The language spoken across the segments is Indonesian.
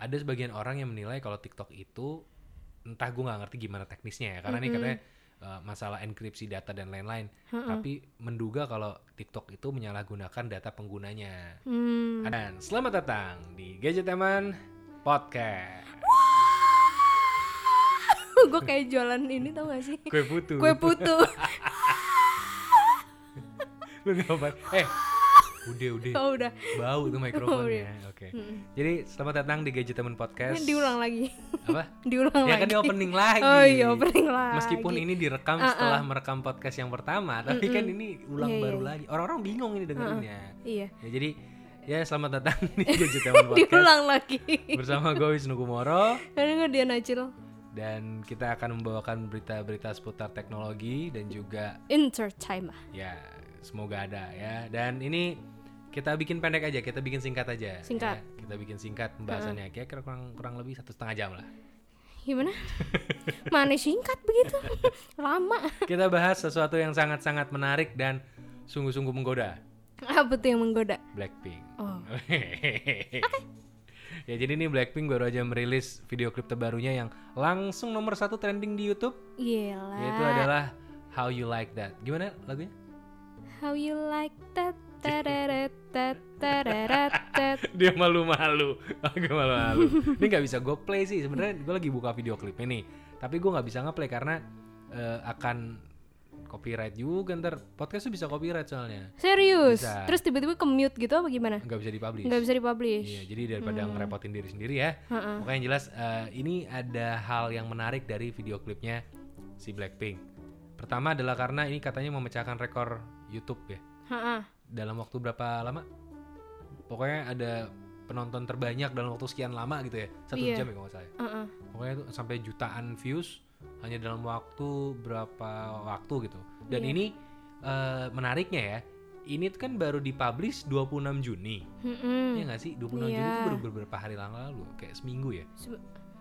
ada sebagian orang yang menilai kalau TikTok itu entah gue nggak ngerti gimana teknisnya ya karena ini katanya uh, masalah enkripsi data dan lain-lain. Tapi menduga kalau TikTok itu menyalahgunakan data penggunanya. Hmm. dan selamat datang di Gadget Teman Podcast. Gue kayak jualan ini tau gak sih? kue putu. Kue putu. lu ngapain eh udah udah oh udah. bau tuh mikrofonnya iya. oke jadi selamat datang di Gadget Teman Podcast Ini diulang lagi. apa diulang ya lagi. kan di opening lagi Oh iya opening lagi. Meskipun ini direkam setelah merekam podcast yang pertama, tapi kan ini ulang Iya, baru iya. lagi. Orang-orang bingung ini dengerinnya. Iya. Ya, jadi ya selamat datang di Gadget Teman Podcast Diulang lagi. bersama gue Wisnu Kumoro Ini gue dia Nacil. dan kita akan membawakan berita-berita seputar teknologi dan juga Entertainment. ya semoga ada ya. Dan ini kita bikin pendek aja, kita bikin singkat aja. Singkat. ya. Kita bikin singkat pembahasannya, kira-kira kurang kurang lebih satu setengah jam lah. Gimana? Mana singkat begitu? Lama. Kita bahas sesuatu yang sangat-sangat menarik dan sungguh-sungguh menggoda. Apa tuh yang menggoda? Blackpink. Oh. ya jadi nih Blackpink baru aja merilis video klip terbarunya yang langsung nomor satu trending di YouTube. Gila. Yaitu adalah How You Like That. Gimana lagunya? How you like that? Dia malu-malu. Agak malu-malu. Ini nggak bisa gue play sih. Sebenarnya gue lagi buka video klipnya nih. Tapi gue nggak bisa ngeplay karena eh, akan copyright juga ntar podcast tuh bisa copyright soalnya Serius? Bisa. Terus tiba-tiba ke-mute gitu apa gimana? nggak bisa dipublish Nggak bisa dipublish. Iya, jadi daripada ngerepotin diri sendiri ya. Heeh. Pokoknya yang jelas eh, ini ada hal yang menarik dari video klipnya si Blackpink. Pertama adalah karena ini katanya memecahkan rekor YouTube ya. Heeh. Dalam waktu berapa lama? Pokoknya ada penonton terbanyak dalam waktu sekian lama gitu ya. Satu Iya. jam ya kalau nggak salah. ya. Heeh. Pokoknya itu sampai jutaan views hanya dalam waktu berapa waktu gitu. Dan Iya. ini eh, menariknya ya. Ini tuh kan baru dipublish 26 Juni. Mm-mm. Iya nggak sih? 26 Juni Iya. itu baru beberapa hari yang lalu, kayak seminggu ya. Se-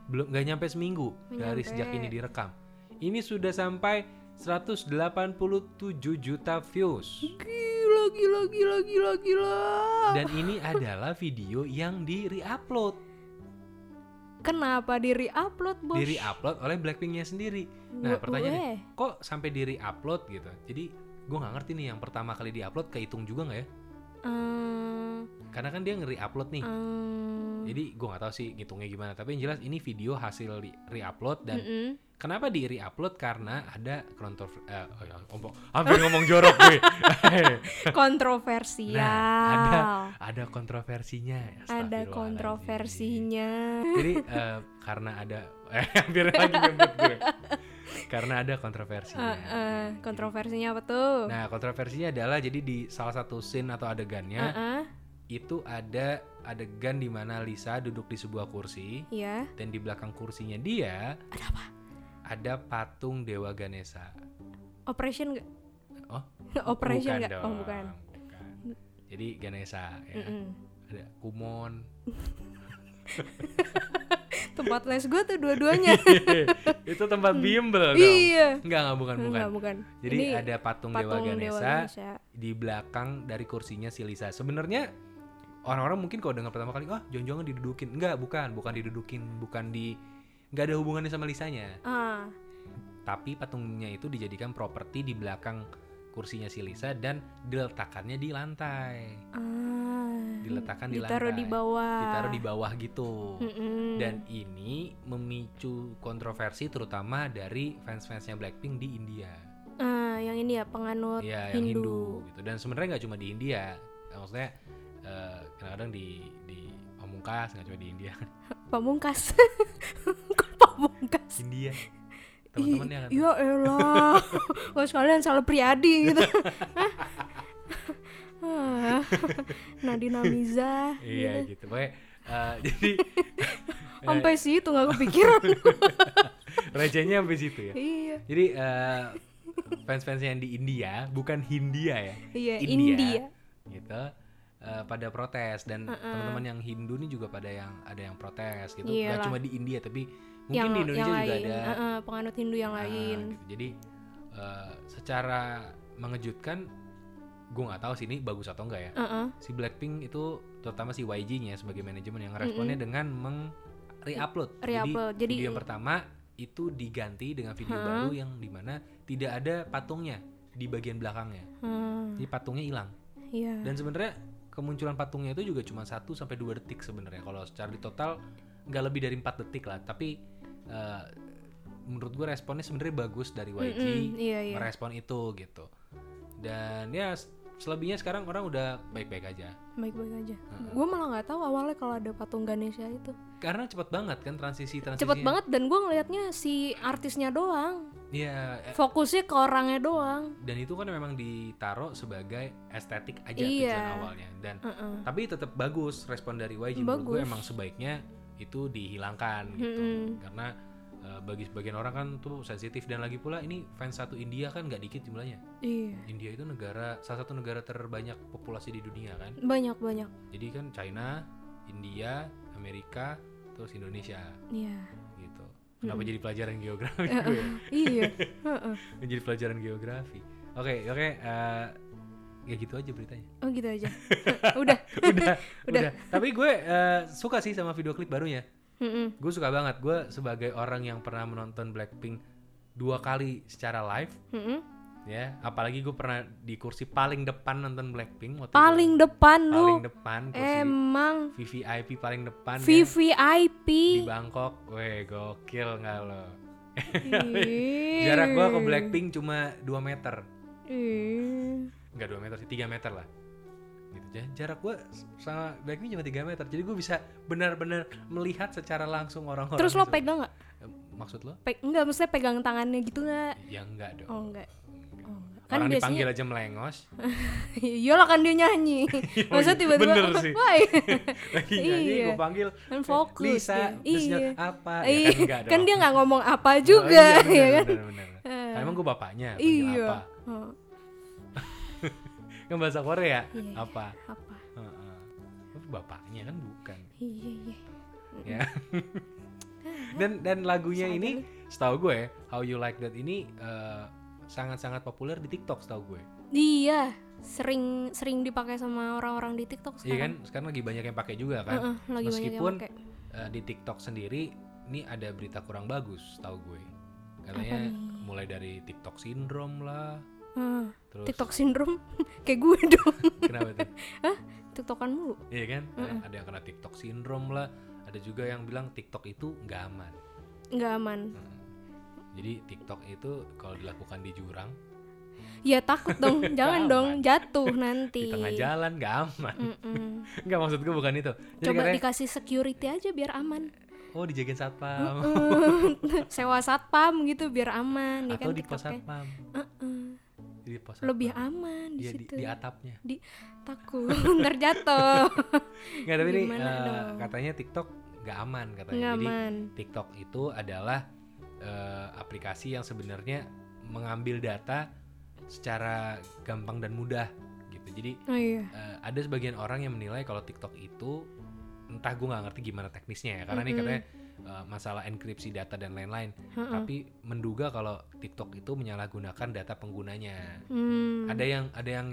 Belum nggak nyampe seminggu Nggak dari sejak ini direkam. Ini sudah sampai 187 juta views. Gila, gila, gila, gila, gila. Dan ini adalah video yang di re-upload. Kenapa di re-upload, Bos? Di re-upload oleh Blackpinknya sendiri. Nah, pertanyaannya, kok sampai di re-upload gitu? Jadi gue nggak ngerti nih yang pertama kali di-upload kehitung juga nggak ya? Ehm, Karena kan dia nge-re-upload nih. ehm, Jadi gue nggak tahu sih ngitungnya gimana. Tapi yang jelas ini video hasil di re-upload dan mm-mm. Kenapa di re-upload? Karena ada kontroversi. Eh, oh ya, ngomong, hampir ngomong jorok gue. kontroversial. Nah, ada ada kontroversinya. Ada kontroversinya. Jadi eh, karena ada eh, hampir lagi nyebut gue. Karena ada kontroversinya. Eh, eh, kontroversinya apa tuh? Nah, kontroversinya adalah jadi di salah satu scene atau adegannya Heeh, itu ada adegan di mana Lisa duduk di sebuah kursi Iya. dan di belakang kursinya dia Ada apa? ada patung Dewa Ganesha. Operation nggak? Oh, Operation bukan dong, Oh bukan. bukan. Jadi Ganesha ya. Mm-mm. Ada Kumon. Tempat les gue tuh dua-duanya. itu tempat bimbel dong. iya. Enggak, enggak bukan, bukan. Enggak, bukan. Jadi Ini ada patung, Dewa patung Ganesha, Dewa Ganesha. di belakang dari kursinya si Lisa. Sebenarnya orang-orang mungkin kalau dengar pertama kali, wah jangan-jangan didudukin. Enggak, bukan, bukan didudukin, bukan di nggak ada hubungannya sama Lisanya. Ah, Tapi patungnya itu dijadikan properti di belakang kursinya si Lisa dan diletakkannya di lantai. ah. Diletakkan di Ditaruh lantai. di bawah. Ditaruh di bawah gitu. Mm-mm. Dan ini memicu kontroversi terutama dari fans-fansnya Blackpink di India. Ah, yang ini ya penganut Iya, yang Hindu. Hindu gitu. Dan sebenarnya nggak cuma di India. Maksudnya eh, kadang-kadang di di Pamungkas nggak cuma di India. Pamungkas. Kok pamungkas? India. Ih, Teman-temannya kan. Ya elah. Kok sekalian salah priadi gitu. Ah, Nadina Miza. Iya gitu. Pokoknya eh, jadi Sampai situ nggak kepikiran. recehnya sampai situ ya. iya. Jadi eh, fans-fans yang di India, bukan Hindia ya. Iya, India. India. Gitu. Eh, pada protes dan teman-teman yang Hindu ini juga pada yang ada yang protes gitu. Gak Iyalah. cuma di India tapi mungkin yang di Indonesia yang juga lain. ada Heeh, penganut Hindu yang Nah, lain. gitu. Jadi eh, secara mengejutkan, gue nggak tahu sih ini bagus atau enggak ya. Heeh. Si Blackpink itu terutama si YG-nya sebagai manajemen yang responnya dengan meng re-upload. Re-upload. Jadi, Jadi- video yang pertama itu diganti dengan video Hah? baru yang di mana tidak ada patungnya di bagian belakangnya. Hmm, Jadi patungnya hilang. iya. Dan sebenarnya kemunculan patungnya itu juga cuma 1 sampai 2 detik sebenarnya. Kalau secara di total nggak lebih dari 4 detik lah. Tapi eh, menurut gue responnya sebenarnya bagus dari YG Mm-mm, iya iya. merespon itu gitu. Dan ya selebihnya sekarang orang udah baik-baik aja. Baik-baik aja. Gue malah nggak tahu awalnya kalau ada patung Ganesha itu. Karena cepet banget kan transisi transisi. Cepet banget dan gue ngelihatnya si artisnya doang. Iya. eh, Fokusnya ke orangnya doang. dan itu kan memang ditaruh sebagai estetik aja Iya. tujuan awalnya. Dan Heeh. tapi tetap bagus respon dari YG menurut gue Bagus. emang sebaiknya itu dihilangkan gitu Mm-mm. karena eh, bagi sebagian orang kan tuh sensitif dan lagi pula ini fans satu India kan nggak dikit jumlahnya Iya. India itu negara salah satu negara terbanyak populasi di dunia kan Banyak banyak. jadi kan China India Amerika terus Indonesia Iya. gitu kenapa jadi pelajaran geografi gue ya? iya. Heeh. jadi pelajaran geografi oke oke eh, ya gitu aja beritanya Oh gitu aja. Udah. udah, Udah. udah. Tapi gue eh, suka sih sama video klip barunya. Mm-mm. Gue suka banget. Gue sebagai orang yang pernah menonton Blackpink dua kali secara live, Mm-mm. ya. Apalagi gue pernah di kursi paling depan nonton Blackpink. Waktu Paling depan itu. lu. paling depan kursi Emang VVIP paling depan ya, VVIP. di Bangkok. Weh gokil nggak lo? Jarak gue ke Blackpink cuma 2 meter. Enggak 2 meter sih, 3 meter lah. Gitu. Ja- Jarak gue sama Blackpink cuma 3 meter. Jadi gue bisa benar-benar melihat secara langsung orang-orang. Terus lo sana. pegang nggak? Eh, Maksud lo? Pe enggak, maksudnya pegang tangannya gitu nggak? Ya enggak dong. Oh enggak. Oh. Kan Orang biasanya dipanggil aja melengos. Iyalah kan dia nyanyi. Maksudnya tiba-tiba bener sih. Wah, Lagi nyanyi Iya. gue panggil kan fokus Lisa, dia. Iya. apa? Ya Iya, kan enggak dong. kan dia nggak ngomong apa Oh, juga, iya, ya bener, kan? bener, bener. Eh. Kan emang gue bapaknya, Iya. apa? Oh, Kan bahasa Korea, Iya. apa? apa? Heeh. Tapi bapaknya kan bukan. Iya, iya. ya. dan dan lagunya Sadar ini setahu gue How You Like That ini eh, sangat-sangat populer di TikTok setahu gue. Iya, sering sering dipakai sama orang-orang di TikTok Iya sekarang. kan? Sekarang lagi banyak yang pakai juga kan. Heeh, lagi Meskipun banyak yang pakai. eh, di TikTok sendiri ini ada berita kurang bagus tahu gue. Katanya mulai dari TikTok syndrome lah. Heeh, Terus TikTok syndrome kayak gue dong. kenapa tuh? TikTokan mulu. Iya kan? Ada yang kena TikTok syndrome lah. Ada juga yang bilang TikTok itu nggak aman. Nggak aman. Hmm. Jadi TikTok itu kalau dilakukan di jurang, Ya takut dong, jangan dong jatuh nanti. di tengah jalan nggak aman. Mm-mm. Nggak maksud gue bukan itu. Jadi Coba katanya, dikasih security aja biar aman. oh dijagain satpam Sewa satpam gitu biar aman ya atau kan di pos satpam. Heeh. Di pos Lebih satpam. aman di di, situ. di atapnya. Di takut ntar jatuh. Nggak tapi ini dong? katanya TikTok nggak aman katanya. Nggak Jadi aman. TikTok itu adalah eh, aplikasi yang sebenarnya mengambil data secara gampang dan mudah gitu. Jadi Oh iya. eh, ada sebagian orang yang menilai kalau TikTok itu entah gue nggak ngerti gimana teknisnya ya karena ini Mm-mm. katanya eh, masalah enkripsi data dan lain-lain. Heeh. Tapi menduga kalau TikTok itu menyalahgunakan data penggunanya. Hmm. Ada yang ada yang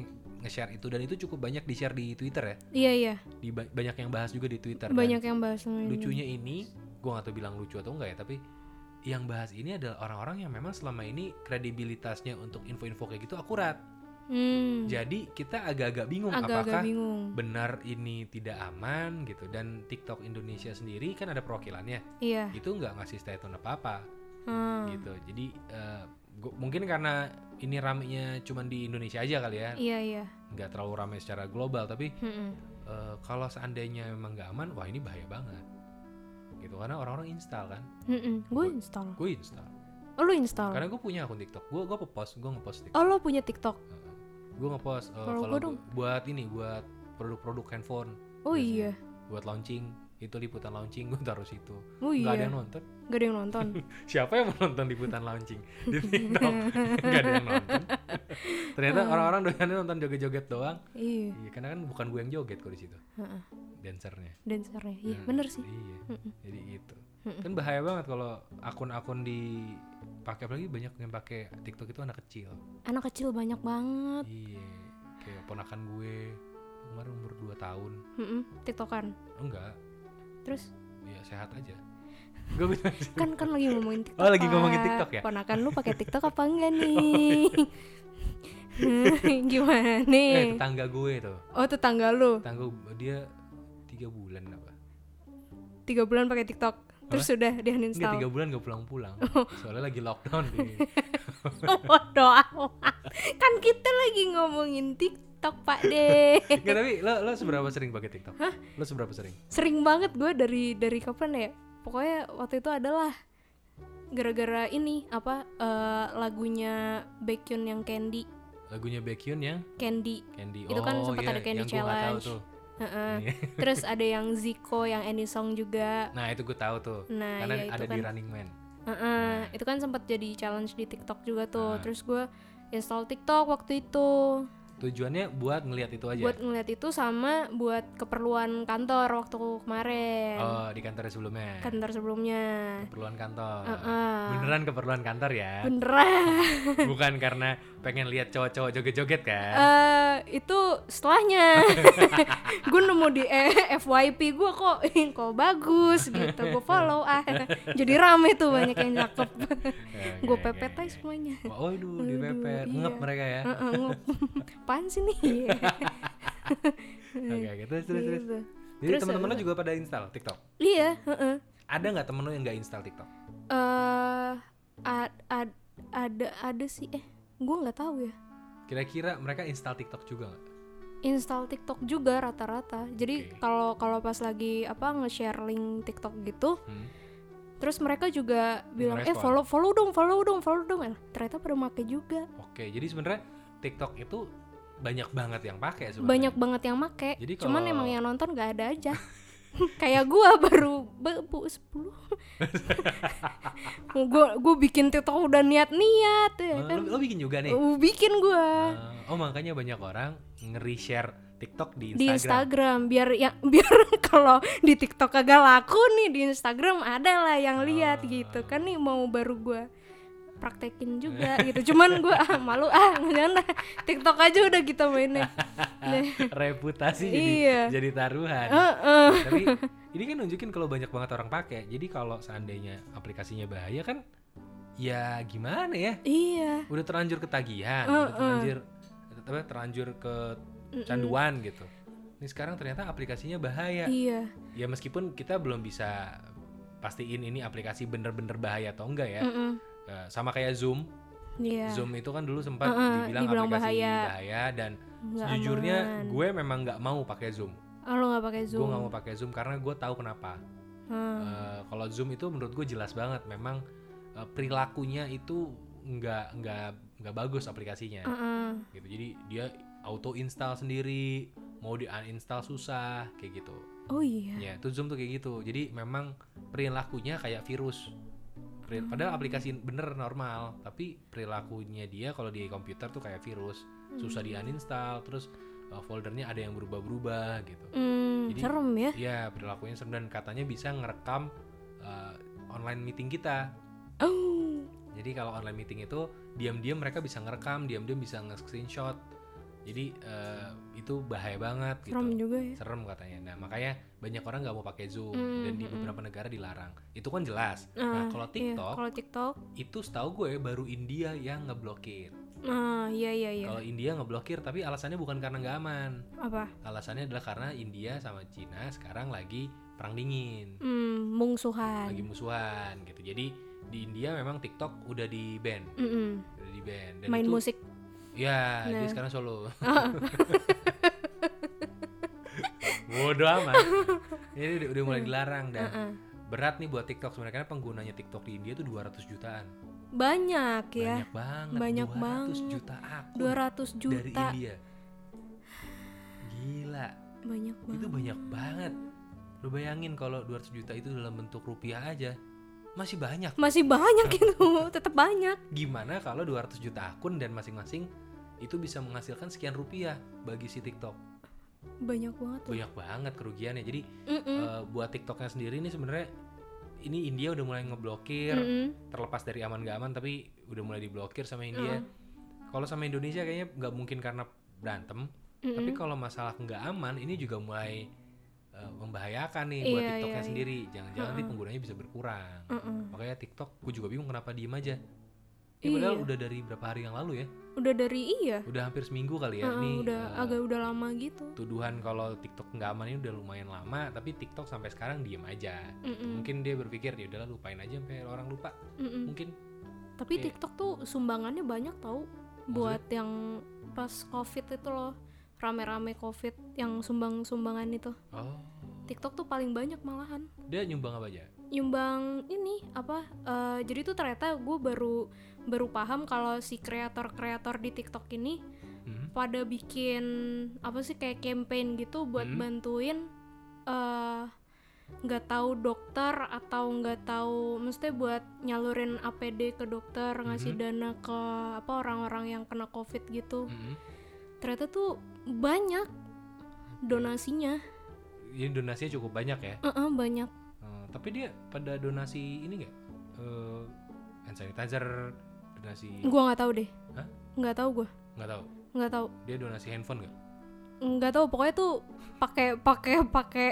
nge-share itu dan itu cukup banyak di-share di Twitter ya. Iya iya. Di ba- banyak yang bahas juga di Twitter. Dan Banyak yang bahas lucunya ini gue gak tahu bilang lucu atau enggak ya tapi yang bahas ini adalah orang-orang yang memang selama ini kredibilitasnya untuk info-info kayak gitu akurat Hmm. jadi kita agak-agak bingung Agak-agak apakah bingung. benar ini tidak aman gitu dan TikTok Indonesia sendiri kan ada perwakilannya Iya. itu nggak ngasih statement apa-apa Hmm. gitu jadi eh, gua- mungkin karena ini ramenya cuma di Indonesia aja kali ya Iya iya. nggak terlalu ramai secara global tapi Mm-mm. eh, kalau seandainya memang nggak aman wah ini bahaya banget gitu karena orang-orang install kan Mm-mm. Gue install. gue install Oh lu install. karena gue punya akun TikTok gue gue post gue ngepost TikTok Oh lu punya TikTok. Gue ngepost Follow kalau buat ini buat produk-produk handphone Oh Biasanya. iya. buat launching itu liputan launching gue taruh situ Oh nggak ada iya. yang nonton Gak ada yang nonton. siapa yang mau nonton liputan launching di TikTok nggak ada yang nonton ternyata orang-orang doyannya nonton joget-joget doang iya. iya karena kan bukan gue yang joget kok di situ Heeh. dancernya Dancernya. Iya Hmm, bener sih. iya jadi gitu Kan bahaya banget kalau akun-akun dipakai apalagi banyak yang pakai TikTok itu anak kecil Anak kecil banyak banget. iya kayak ponakan gue kemarin umur 2 tahun Mm-mm. TikTokan. enggak Terus ya sehat aja Gue bilang Kan kan lagi ngomongin TikTok. Oh, lagi ngomongin TikTok ya? Ponakan lu pakai TikTok apa enggak nih? Gimana eh nih? tetangga gue tuh. Oh tetangga lu Tetangga dia tiga bulan apa? tiga bulan pakai TikTok, terus sudah dia Enggak tiga uninstall. bulan gak pulang-pulang. Soalnya lagi lockdown di. Waduh, amat. kan kita lagi ngomongin TikTok pak deh. Enggak tapi lo lo seberapa sering pakai TikTok? Lo seberapa sering? Sering banget gue dari dari kapan ya? Pokoknya waktu itu adalah gara-gara ini apa eh, lagunya Baekhyun yang Candy, Lagunya Baekhyun yang Candy. Candy. Itu kan oh, sempat iya, ada Candy yang nggak tahu Challenge. tuh. Heeh. Iya. Terus ada yang Zico yang Any Song juga. Nah itu gue tahu tuh. Nah, Karena itu ada di kan. Running Man. Heeh, itu kan sempat jadi challenge di TikTok juga tuh. Ah. Terus gue install TikTok waktu itu Tujuannya buat ngelihat itu aja. buat ngeliat itu sama buat keperluan kantor waktu kemarin. Oh di kantor sebelumnya. Kantor sebelumnya. Keperluan kantor. Heeh. Beneran keperluan kantor ya. Beneran. Bukan karena pengen lihat cowok-cowok joget-joget kan. Eh itu setelahnya gue nemu di eh, FYP gue kok kok bagus gitu gue follow ah jadi rame tuh banyak yang cakep gue pepet aja semuanya Oh, aduh, di Aduh, pepet. iya. Ngep mereka ya. Heeh, ngup. Apaan sih nih Oke, oke. Terus, terus, terus. Gitu. Jadi Terus, teman-teman lo eh, juga pada install TikTok. iya heeh. Ada nggak temen lo yang nggak install TikTok? eh ad- ad- ada ada sih eh gue nggak tahu ya Kira-kira mereka install TikTok juga nggak? install TikTok juga rata-rata jadi kalau kalau pas lagi apa nge-share link TikTok gitu Hmm. terus mereka juga bilang eh Ngerespon. follow follow dong follow dong follow dong Eh, ternyata pada make juga Oke, jadi sebenarnya TikTok itu banyak banget yang pakai sebenarnya. banyak banget yang make Jadi cuman kalau- emang yang nonton nggak ada aja kayak gua baru be- bu 10 gua gua bikin TikTok udah niat-niat ya Oh, kan lo, lo bikin juga nih. Uh, bikin gua Ah, oh makanya banyak orang nge-reshare TikTok di di Instagram. Instagram biar ya biar kalau di TikTok kagak laku nih di Instagram ada lah yang lihat Ah. gitu kan nih mau baru gua praktekin juga gitu cuman gua ah, malu ah jangan TikTok aja udah kita mainin Reputasi jadi Iya. jadi taruhan. Heeh. Tapi ini kan nunjukin kalau banyak banget orang pakai. Jadi kalau seandainya aplikasinya bahaya kan ya gimana ya? iya Udah terlanjur ketagihan, Heeh. udah terlanjur apa terlanjur ke canduan gitu. Ini sekarang ternyata aplikasinya bahaya. iya Ya meskipun kita belum bisa pastiin ini aplikasi bener-bener bahaya atau enggak ya. Mm-mm. Eh, sama kayak Zoom. iya Zoom itu kan dulu sempat Heeh, dibilang, dibilang aplikasi bahaya. bahaya, dan Nggak sejujurnya aman. gue memang nggak mau pakai Zoom. oh, lo nggak pakai zoom Gue nggak mau pakai Zoom karena gue tahu kenapa. Hmm. Eh, kalau Zoom itu menurut gue jelas banget, memang eh, perilakunya itu nggak nggak nggak bagus aplikasinya. Heeh. Gitu. Jadi dia auto install sendiri, mau di uninstall susah kayak gitu. oh iya Ya, itu Zoom tuh kayak gitu. Jadi memang perilakunya kayak virus. Hmm. Padahal aplikasi bener normal, tapi perilakunya dia kalau di komputer tuh kayak virus. Susah di uninstall, terus uh, foldernya ada yang berubah-berubah gitu. Hmm, Jadi- serem ya Iya, perilakunya serem dan katanya bisa ngerekam uh, online meeting kita. oh Jadi kalau online meeting itu diam-diam mereka bisa ngerekam, diam-diam bisa nge-screenshot. Jadi uh, itu bahaya banget gitu serem juga ya serem katanya. Nah makanya banyak orang nggak mau pakai Zoom Mm, dan di mm, beberapa negara dilarang. Itu kan jelas. Ah, nah kalau iya. TikTok kalau TikTok itu setahu gue baru India yang ngeblokir. ah iya iya iya Kalau India ngeblokir tapi alasannya bukan karena nggak aman. apa Alasannya adalah karena India sama Cina sekarang lagi perang dingin, hmm, mungsuhan lagi musuhan gitu. Jadi di India memang TikTok udah di ban, Mm-mm. udah di ban. Dan main itu, musik Ya, dia Nah. sekarang solo. Ah. Bodoh amat. Ini udah, udah mulai dilarang dan Heeh. berat nih buat TikTok sebenarnya karena penggunanya TikTok di India tuh 200 jutaan. banyak ya Banyak banget. Banyak 200 banget. juta akun 200 dari juta India. Gila, banyak banget itu banyak banget. Lu bayangin kalau 200 juta itu dalam bentuk rupiah aja masih banyak. masih banyak itu tetap banyak Gimana kalau 200 juta akun dan masing-masing itu bisa menghasilkan sekian rupiah bagi si TikTok? banyak banget loh. Banyak banget kerugiannya. Jadi Mm-mm. eh, buat TikToknya sendiri ini sebenarnya ini India udah mulai ngeblokir Mm-mm. terlepas dari aman gak aman tapi udah mulai diblokir sama India. Kalau sama Indonesia kayaknya nggak mungkin karena berantem, tapi Mm-mm. kalau masalah nggak aman ini juga mulai eh, membahayakan nih buat Iya, TikToknya iya, iya. sendiri. Jangan-jangan nanti penggunanya bisa berkurang. Mm-mm. Makanya TikTok, gue juga bingung kenapa diem aja. Ya, padahal Iya. udah dari berapa hari yang lalu ya, udah dari iya udah hampir seminggu kali ya. Heeh, Nih udah eh, agak udah lama gitu tuduhan kalau TikTok nggak aman ini udah lumayan lama, tapi TikTok sampai sekarang diem aja. Mm-mm. Mungkin dia berpikir ya udahlah lupain aja sampai orang lupa. Mm-mm. Mungkin tapi Iya. TikTok tuh sumbangannya banyak tau buat yang pas covid itu loh rame-rame covid yang sumbang-sumbangan itu oh TikTok tuh paling banyak malahan dia nyumbang apa aja? Nyumbang ini apa eh, jadi tuh ternyata gue baru baru paham kalau si kreator-kreator di TikTok ini Hmm. pada bikin apa sih kayak campaign gitu buat Hmm. bantuin eh nggak tahu dokter atau nggak tahu mesti buat nyalurin APD ke dokter ngasih Mhm. dana ke apa orang-orang yang kena covid gitu Mhm. ternyata tuh banyak donasinya Ini donasinya cukup banyak ya. Eh-eh, banyak Eh, tapi dia pada donasi ini nggak? Eh, hand sanitizer, donasi gua nggak tahu deh Hah? nggak tahu gua nggak tahu. nggak tahu Dia donasi handphone nggak? nggak tahu pokoknya tuh pakai pakai pakai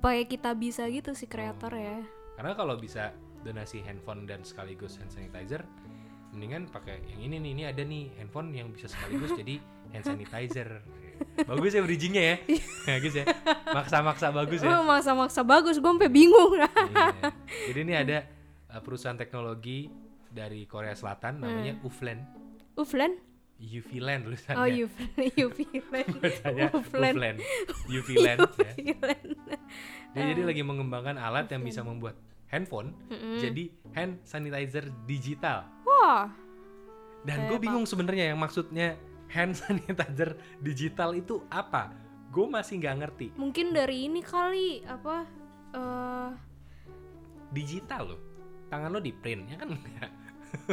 pakai kita bisa gitu si kreator ya Karena kalau bisa donasi handphone dan sekaligus hand sanitizer, mendingan pakai yang ini nih. Ini ada nih handphone yang bisa sekaligus jadi hand sanitizer. Bagus ya bridgingnya ya. Bagus ya. Maksa-maksa bagus ya. Oh, maksa-maksa bagus gue sampai bingung Iya. Jadi ini ada uh, perusahaan teknologi dari Korea Selatan namanya Uflen. Uflen UV-Land tulisannya. oh. UV-Land ya. Uflen Dia jadi lagi mengembangkan alat yang bisa membuat handphone jadi hand sanitizer digital. wah Dan gue bingung sebenarnya yang maksudnya hand sanitizer digital itu apa? Gue masih nggak ngerti. mungkin dari ini kali apa eh Digital loh. Tangan lo di print ya kan?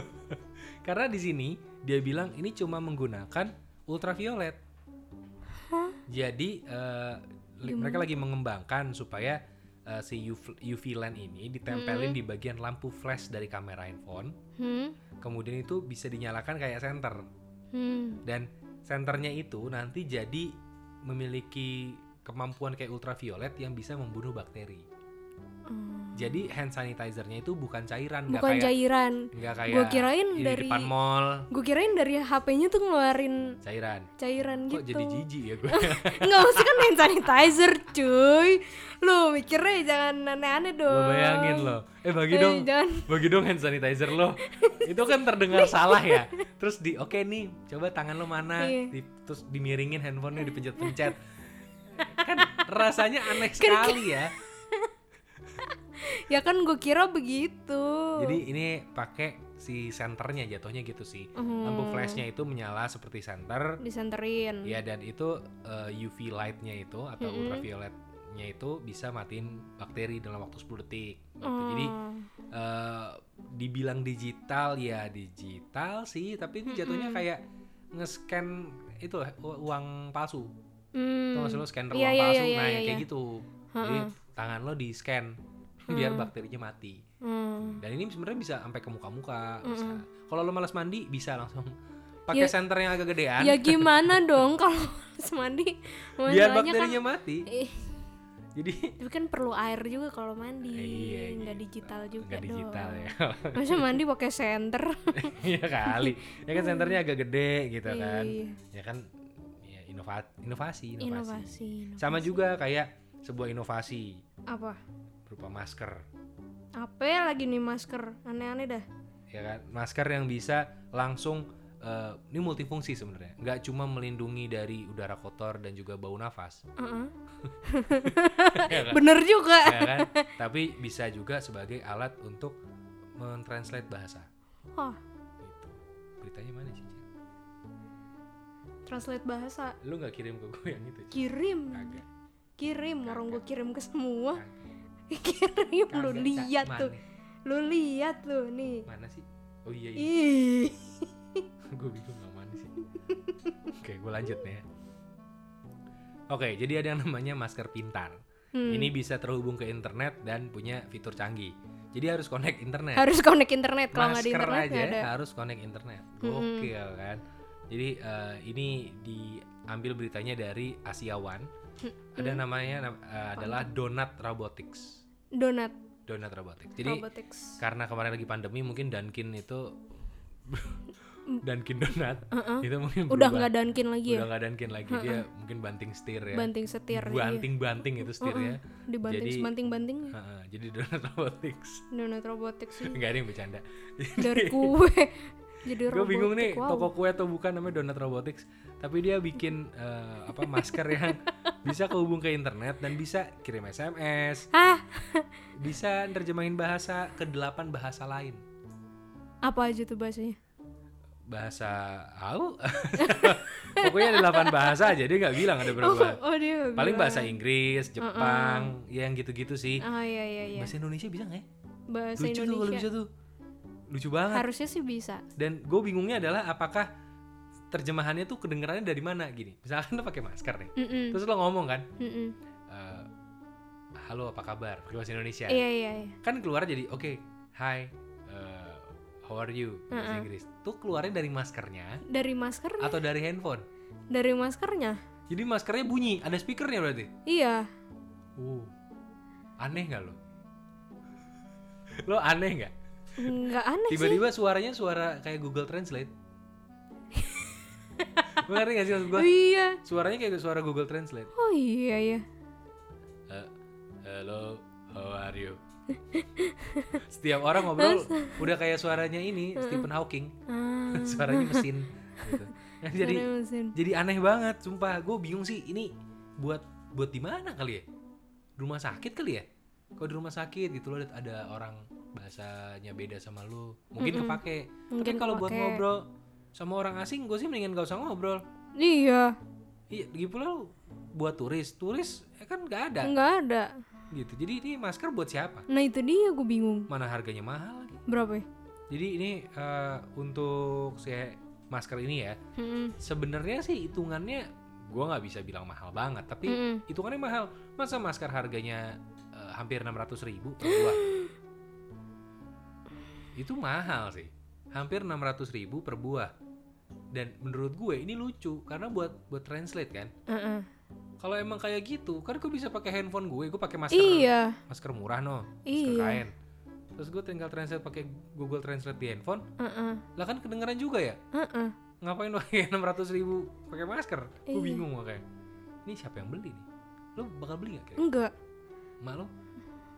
Karena di sini dia bilang ini cuma menggunakan ultraviolet. Jadi eh, li- mereka lagi mengembangkan supaya eh, si UV, UV lamp ini ditempelin di bagian lampu flash dari kamera handphone. hmm, Kemudian itu bisa dinyalakan kayak senter. Hmm, dan senternya itu nanti jadi memiliki kemampuan kayak ultraviolet yang bisa membunuh bakteri. hmm. Jadi hand sanitizernya itu bukan cairan, bukan kayak cairan nggak kayak Gua kirain di dari- depan mall gue kirain dari HP-nya tuh ngeluarin cairan. cairan Kok gitu jadi jijik ya gue? nggak mesti kan hand sanitizer cuy lu mikirnya jangan aneh-aneh dong lo bayangin lo. Eh bagi Eh, dong, jangan bagi dong hand sanitizer lo. itu kan terdengar salah ya. Terus di oke nih, coba tangan lo mana? Iya. Di- terus dimiringin handphonenya dipencet-pencet. kan rasanya aneh sekali ya. Ya kan gue kira begitu Jadi ini pakai si senternya jatuhnya gitu sih. Lampu flashnya itu menyala seperti senter. disenterin Ya dan itu eh, UV lightnya itu atau ultravioletnya itu bisa matiin bakteri dalam waktu 10 detik. Gitu. Jadi Oh. eh, dibilang digital ya digital sih, tapi ini jatuhnya kayak nge-scan itu uang palsu. Hmm. Tuh maksud lo scanner Iya, uang iya, palsu. iya, nah, yang kayak iya. gitu. Jadi tangan lo di scan biar bakterinya mati. Hmm. Dan ini sebenarnya bisa sampai ke muka-muka. bisa. Kalau lo malas mandi bisa langsung pakai senter yang agak gedean ya gimana dong kalau harus mandi biar kan bakterinya mati. eh, Jadi tapi kan perlu air juga kalau mandi Iya, nggak gitu. digital juga nggak digital dong ya. masa mandi pakai senter Iya kali. Ya kan senternya agak gede gitu kan. Iya. Ya kan ya inova- inovasi, inovasi. inovasi Sama juga kayak sebuah inovasi apa berupa masker. apa ya lagi nih masker aneh-aneh dah Ya kan? Masker yang bisa langsung eh, ini multifungsi sebenarnya. Nggak cuma melindungi dari udara kotor dan juga bau nafas. Heeh. ya kan? bener juga ya kan? Tapi bisa juga sebagai alat untuk mentranslate bahasa. oh Gitu. Beritanya mana sih? Translate bahasa Lu nggak kirim ke gue yang itu? Kirim Kagak. kirim orang gue kirim ke semua Kagak. Kirim lu lihat tuh lu lihat tuh nih Mana sih? Oh iya iya. gue bingung nggak mana sih. Oke, gue lanjut nih ya. Oke, jadi ada yang namanya masker pintar. Hmm. Ini bisa terhubung ke internet dan punya fitur canggih. Jadi harus connect internet. harus connect internet kalau nggak di Masker internet aja ada harus connect internet. Gokil kan. Jadi eh, ini diambil beritanya dari Asia One. Ada namanya nam- eh, adalah Donut Robotics. Donat Donut Robotics. Jadi robotics. karena kemarin lagi pandemi mungkin Dunkin itu Dunkin Donut itu mungkin Udah berubah. nggak Dunkin lagi udah ya? nggak Dunkin lagi dia mungkin banting setir ya. Banting setir. iya. Banting-banting itu setirnya. Dibanting Jadi- banting-banting. Heeh, jadi Donut Robotics. Donat robotics sih. Enggak ada yang bercanda. Dari kue. Jadi Gue bingung nih wow. toko kue atau bukan namanya Donut Robotics, tapi dia bikin eh, apa masker yang bisa kehubung ke internet dan bisa kirim SMS, Hah? bisa nerjemahin bahasa ke delapan bahasa lain. Apa aja tuh bahasanya? Bahasa au, pokoknya ada delapan bahasa aja dia nggak bilang ada berapa. Oh, dia Paling bilang. bahasa Inggris, Jepang, ya yang gitu-gitu sih. Ah iya iya iya. Bahasa Indonesia bisa nggak ya? Bahasa Lucu tuh kalau Indonesia. bisa tuh, lucu banget. Harusnya sih bisa. Dan gue bingungnya adalah apakah terjemahannya tuh kedengarannya dari mana gini. Misalkan lo pakai masker nih, Mm-mm. terus lo ngomong kan, Mm-mm. eh, halo apa kabar pakai bahasa Indonesia Iya iya iya. kan keluar jadi oke hi eh, how are you bahasa Inggris tuh keluarnya dari maskernya Dari masker? atau dari handphone Dari maskernya? jadi maskernya bunyi ada speakernya berarti Iya. uh aneh nggak lo lo aneh nggak Nggak aneh sih. tiba-tiba suaranya suara kayak Google Translate ngerti gak sih maksud gue Iya. suaranya kayak suara Google Translate Oh iya iya. Eh, hello, how are you? Setiap orang ngobrol udah kayak suaranya ini Stephen Hawking, Ah. suaranya mesin. Gitu. Nah, jadi mesin. jadi aneh banget, sumpah. Gue bingung sih ini buat buat di mana kali ya? Rumah sakit kali ya? Kalau di rumah sakit gitu loh ada orang bahasanya beda sama lu, mungkin kepake. Mungkin kalau buat ngobrol sama orang asing, gue sih mendingan gak usah ngobrol. Iya. Iya, gitu loh buat turis, turis eh, kan gak ada Nggak ada. gitu. Jadi ini masker buat siapa? Nah itu dia gue bingung. Mana harganya mahal lagi? Berapa ya? Jadi ini eh, untuk si masker ini ya, Mm-mm. sebenarnya sih hitungannya gua nggak bisa bilang mahal banget, tapi hitungannya mahal. Masa masker harganya eh, hampir 600.000 ribu per buah? Itu mahal sih, hampir 600.000 ribu per buah. Dan menurut gue ini lucu karena buat buat translate kan. Uh-uh. Kalau emang kayak gitu, kan gue bisa pakai handphone gue, gue pakai masker Iya. masker murah no, masker Iya. kain. Terus gue tinggal translate pakai Google Translate di handphone, Uh-uh. lah kan kedengeran juga ya. Uh-uh. Ngapain pakai 600 ribu pakai masker? Gue Iya. bingung makanya. Ini siapa yang beli nih? Lo bakal beli gak kira? Enggak. Mak lo?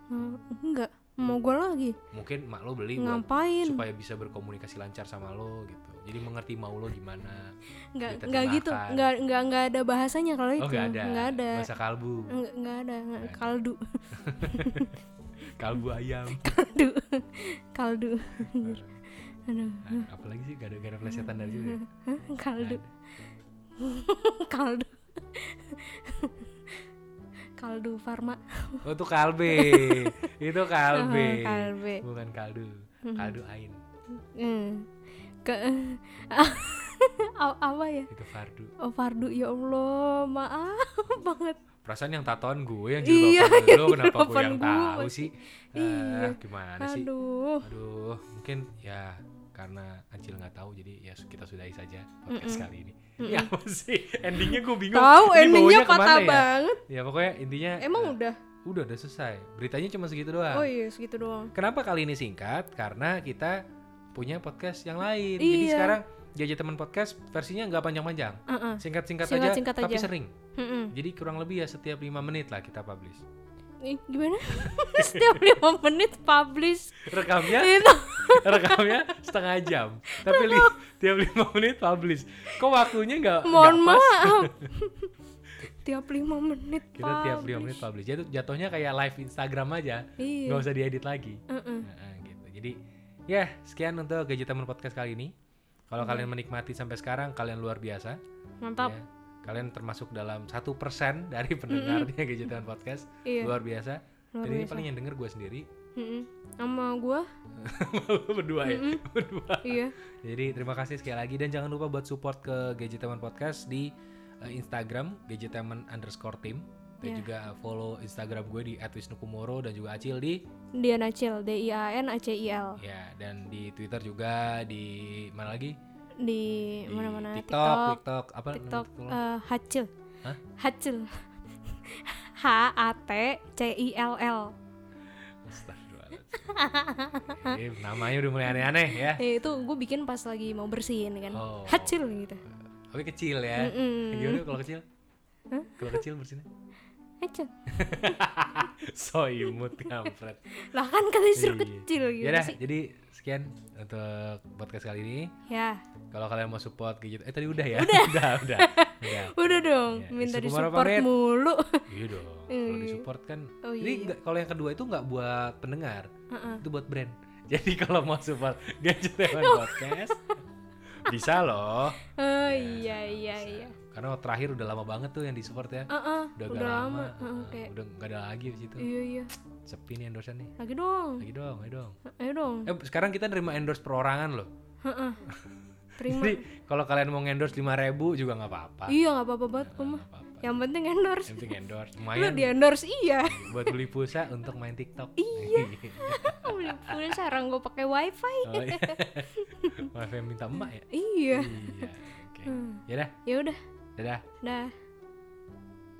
Mm, Enggak. Mau gue lagi. Mungkin mak lo beli buat Ngapain? supaya bisa berkomunikasi lancar sama lo gitu. Jadi mengerti mau lo gimana. Diterjemahkan. enggak gitu. Enggak enggak enggak ada bahasanya kalau itu. Oh gak ada. Enggak ada. Bahasa kalbu. Enggak enggak ada. Enggak- Kaldu. Kalbu ayam. Kaldu. Kaldu. Aduh. Apalagi sih gak ada, gak ada plesetan dari situ ya? Kaldu. Nggak Kaldu. Kaldu Farma. Oh itu kalbe. itu kalbe. Oh, kalbe. Bukan kaldu. Kaldu ain. Hmm. Ke apa ya? Itu fardu. Oh Fardu ya Allah, maaf banget. Perasaan yang tatoan gue yang Iya, jilbaban lo kenapa gue yang tahu gue. sih? Iya. Ah, gimana sih? Aduh. Aduh, mungkin ya karena Acil nggak tahu jadi ya kita sudahi saja podcast kali ini. Ya apa sih? Endingnya gue bingung. Tahu Ini endingnya patah ya? banget. Ya pokoknya intinya Emang eh, udah? udah udah selesai. Beritanya cuma segitu doang. Oh iya segitu doang. Kenapa kali ini singkat? Karena kita punya podcast yang lain. Jadi Iya. sekarang Jajah Teman Podcast versinya nggak panjang-panjang. Heeh. Singkat-singkat aja, Singkat-singkat tapi aja. sering. Jadi kurang lebih ya setiap 5 menit lah kita publish. Ih, gimana? Setiap lima menit publish Rekamnya. rekamnya setengah jam tapi li, tiap lima menit publish kok waktunya nggak Mohon pas? maaf. tiap lima menit kita tiap lima publish. menit publish jadi jatuhnya kayak live Instagram aja Iya. nggak usah diedit lagi Heeh. Nah, gitu jadi ya sekian untuk gaji teman podcast kali ini kalau kalian menikmati sampai sekarang kalian luar biasa Mantap. ya. kalian termasuk dalam satu persen dari pendengarnya gaji teman podcast Iya. luar biasa Luar jadi ini paling yang denger gue sendiri Mm-mm. Sama gua, berdua ya berdua iya. Jadi terima kasih sekali lagi dan jangan lupa buat support ke Gadgetainment Podcast di uh, Instagram Gadgetainment underscore team dan Iya. juga follow Instagram gue di @wisnukumoro dan juga Acil di Diana Cil, D I A N A C I L. ya dan di Twitter juga di mana lagi Di di mana-mana TikTok, TikTok apa TikTok TikTok lo? eh, Hacil. Hah? Hacil. H A T C I L L. Eh, namanya udah mulai aneh-aneh ya. Ya itu gue bikin pas lagi mau bersihin kan. Oh. Hacil gitu. Tapi kecil ya. Mm-mm. Gimana kalau kecil? Kalau kecil bersinnya? Hacil. so imut kampret. Lah kan kata disuruh Iya. kecil gitu Ya dah, sih. jadi sekian untuk podcast kali ini. Ya. Kalau kalian mau support gitu, eh tadi udah ya? Udah, udah, udah. Udah. Udah dong, Ya, minta disupport pamit. mulu. Iya dong. Kalau disupport kan. Oh, Ini iya. nggak- kalau yang kedua itu nggak buat pendengar, Heeh. itu buat brand. Jadi kalau mau support Gadget Podcast, bisa loh. Oh iya iya iya. Karena terakhir udah lama banget tuh yang disupport ya. Heeh, Udah, udah, agak lama. lama. Nah, kayak Udah nggak ada lagi di situ. iya iya. Sepi nih endorsean nih. Lagi dong. Lagi dong, ayo dong. Ayo dong. Eh sekarang kita nerima endorse perorangan loh. Heeh. Terima. Jadi kalau kalian mau endorse 5000 juga nggak apa-apa. Iya nggak apa-apa banget kok mah. Yang penting endorse. Yang penting endorse. Lu di endorse iya. buat beli pulsa untuk main TikTok. Iya. Beli pulsa sekarang gue pakai wifi. oh, iya. Wifi minta emak ya? Iya. Iya. Oke. Ya dah, Ya udah. Dadah. Dah.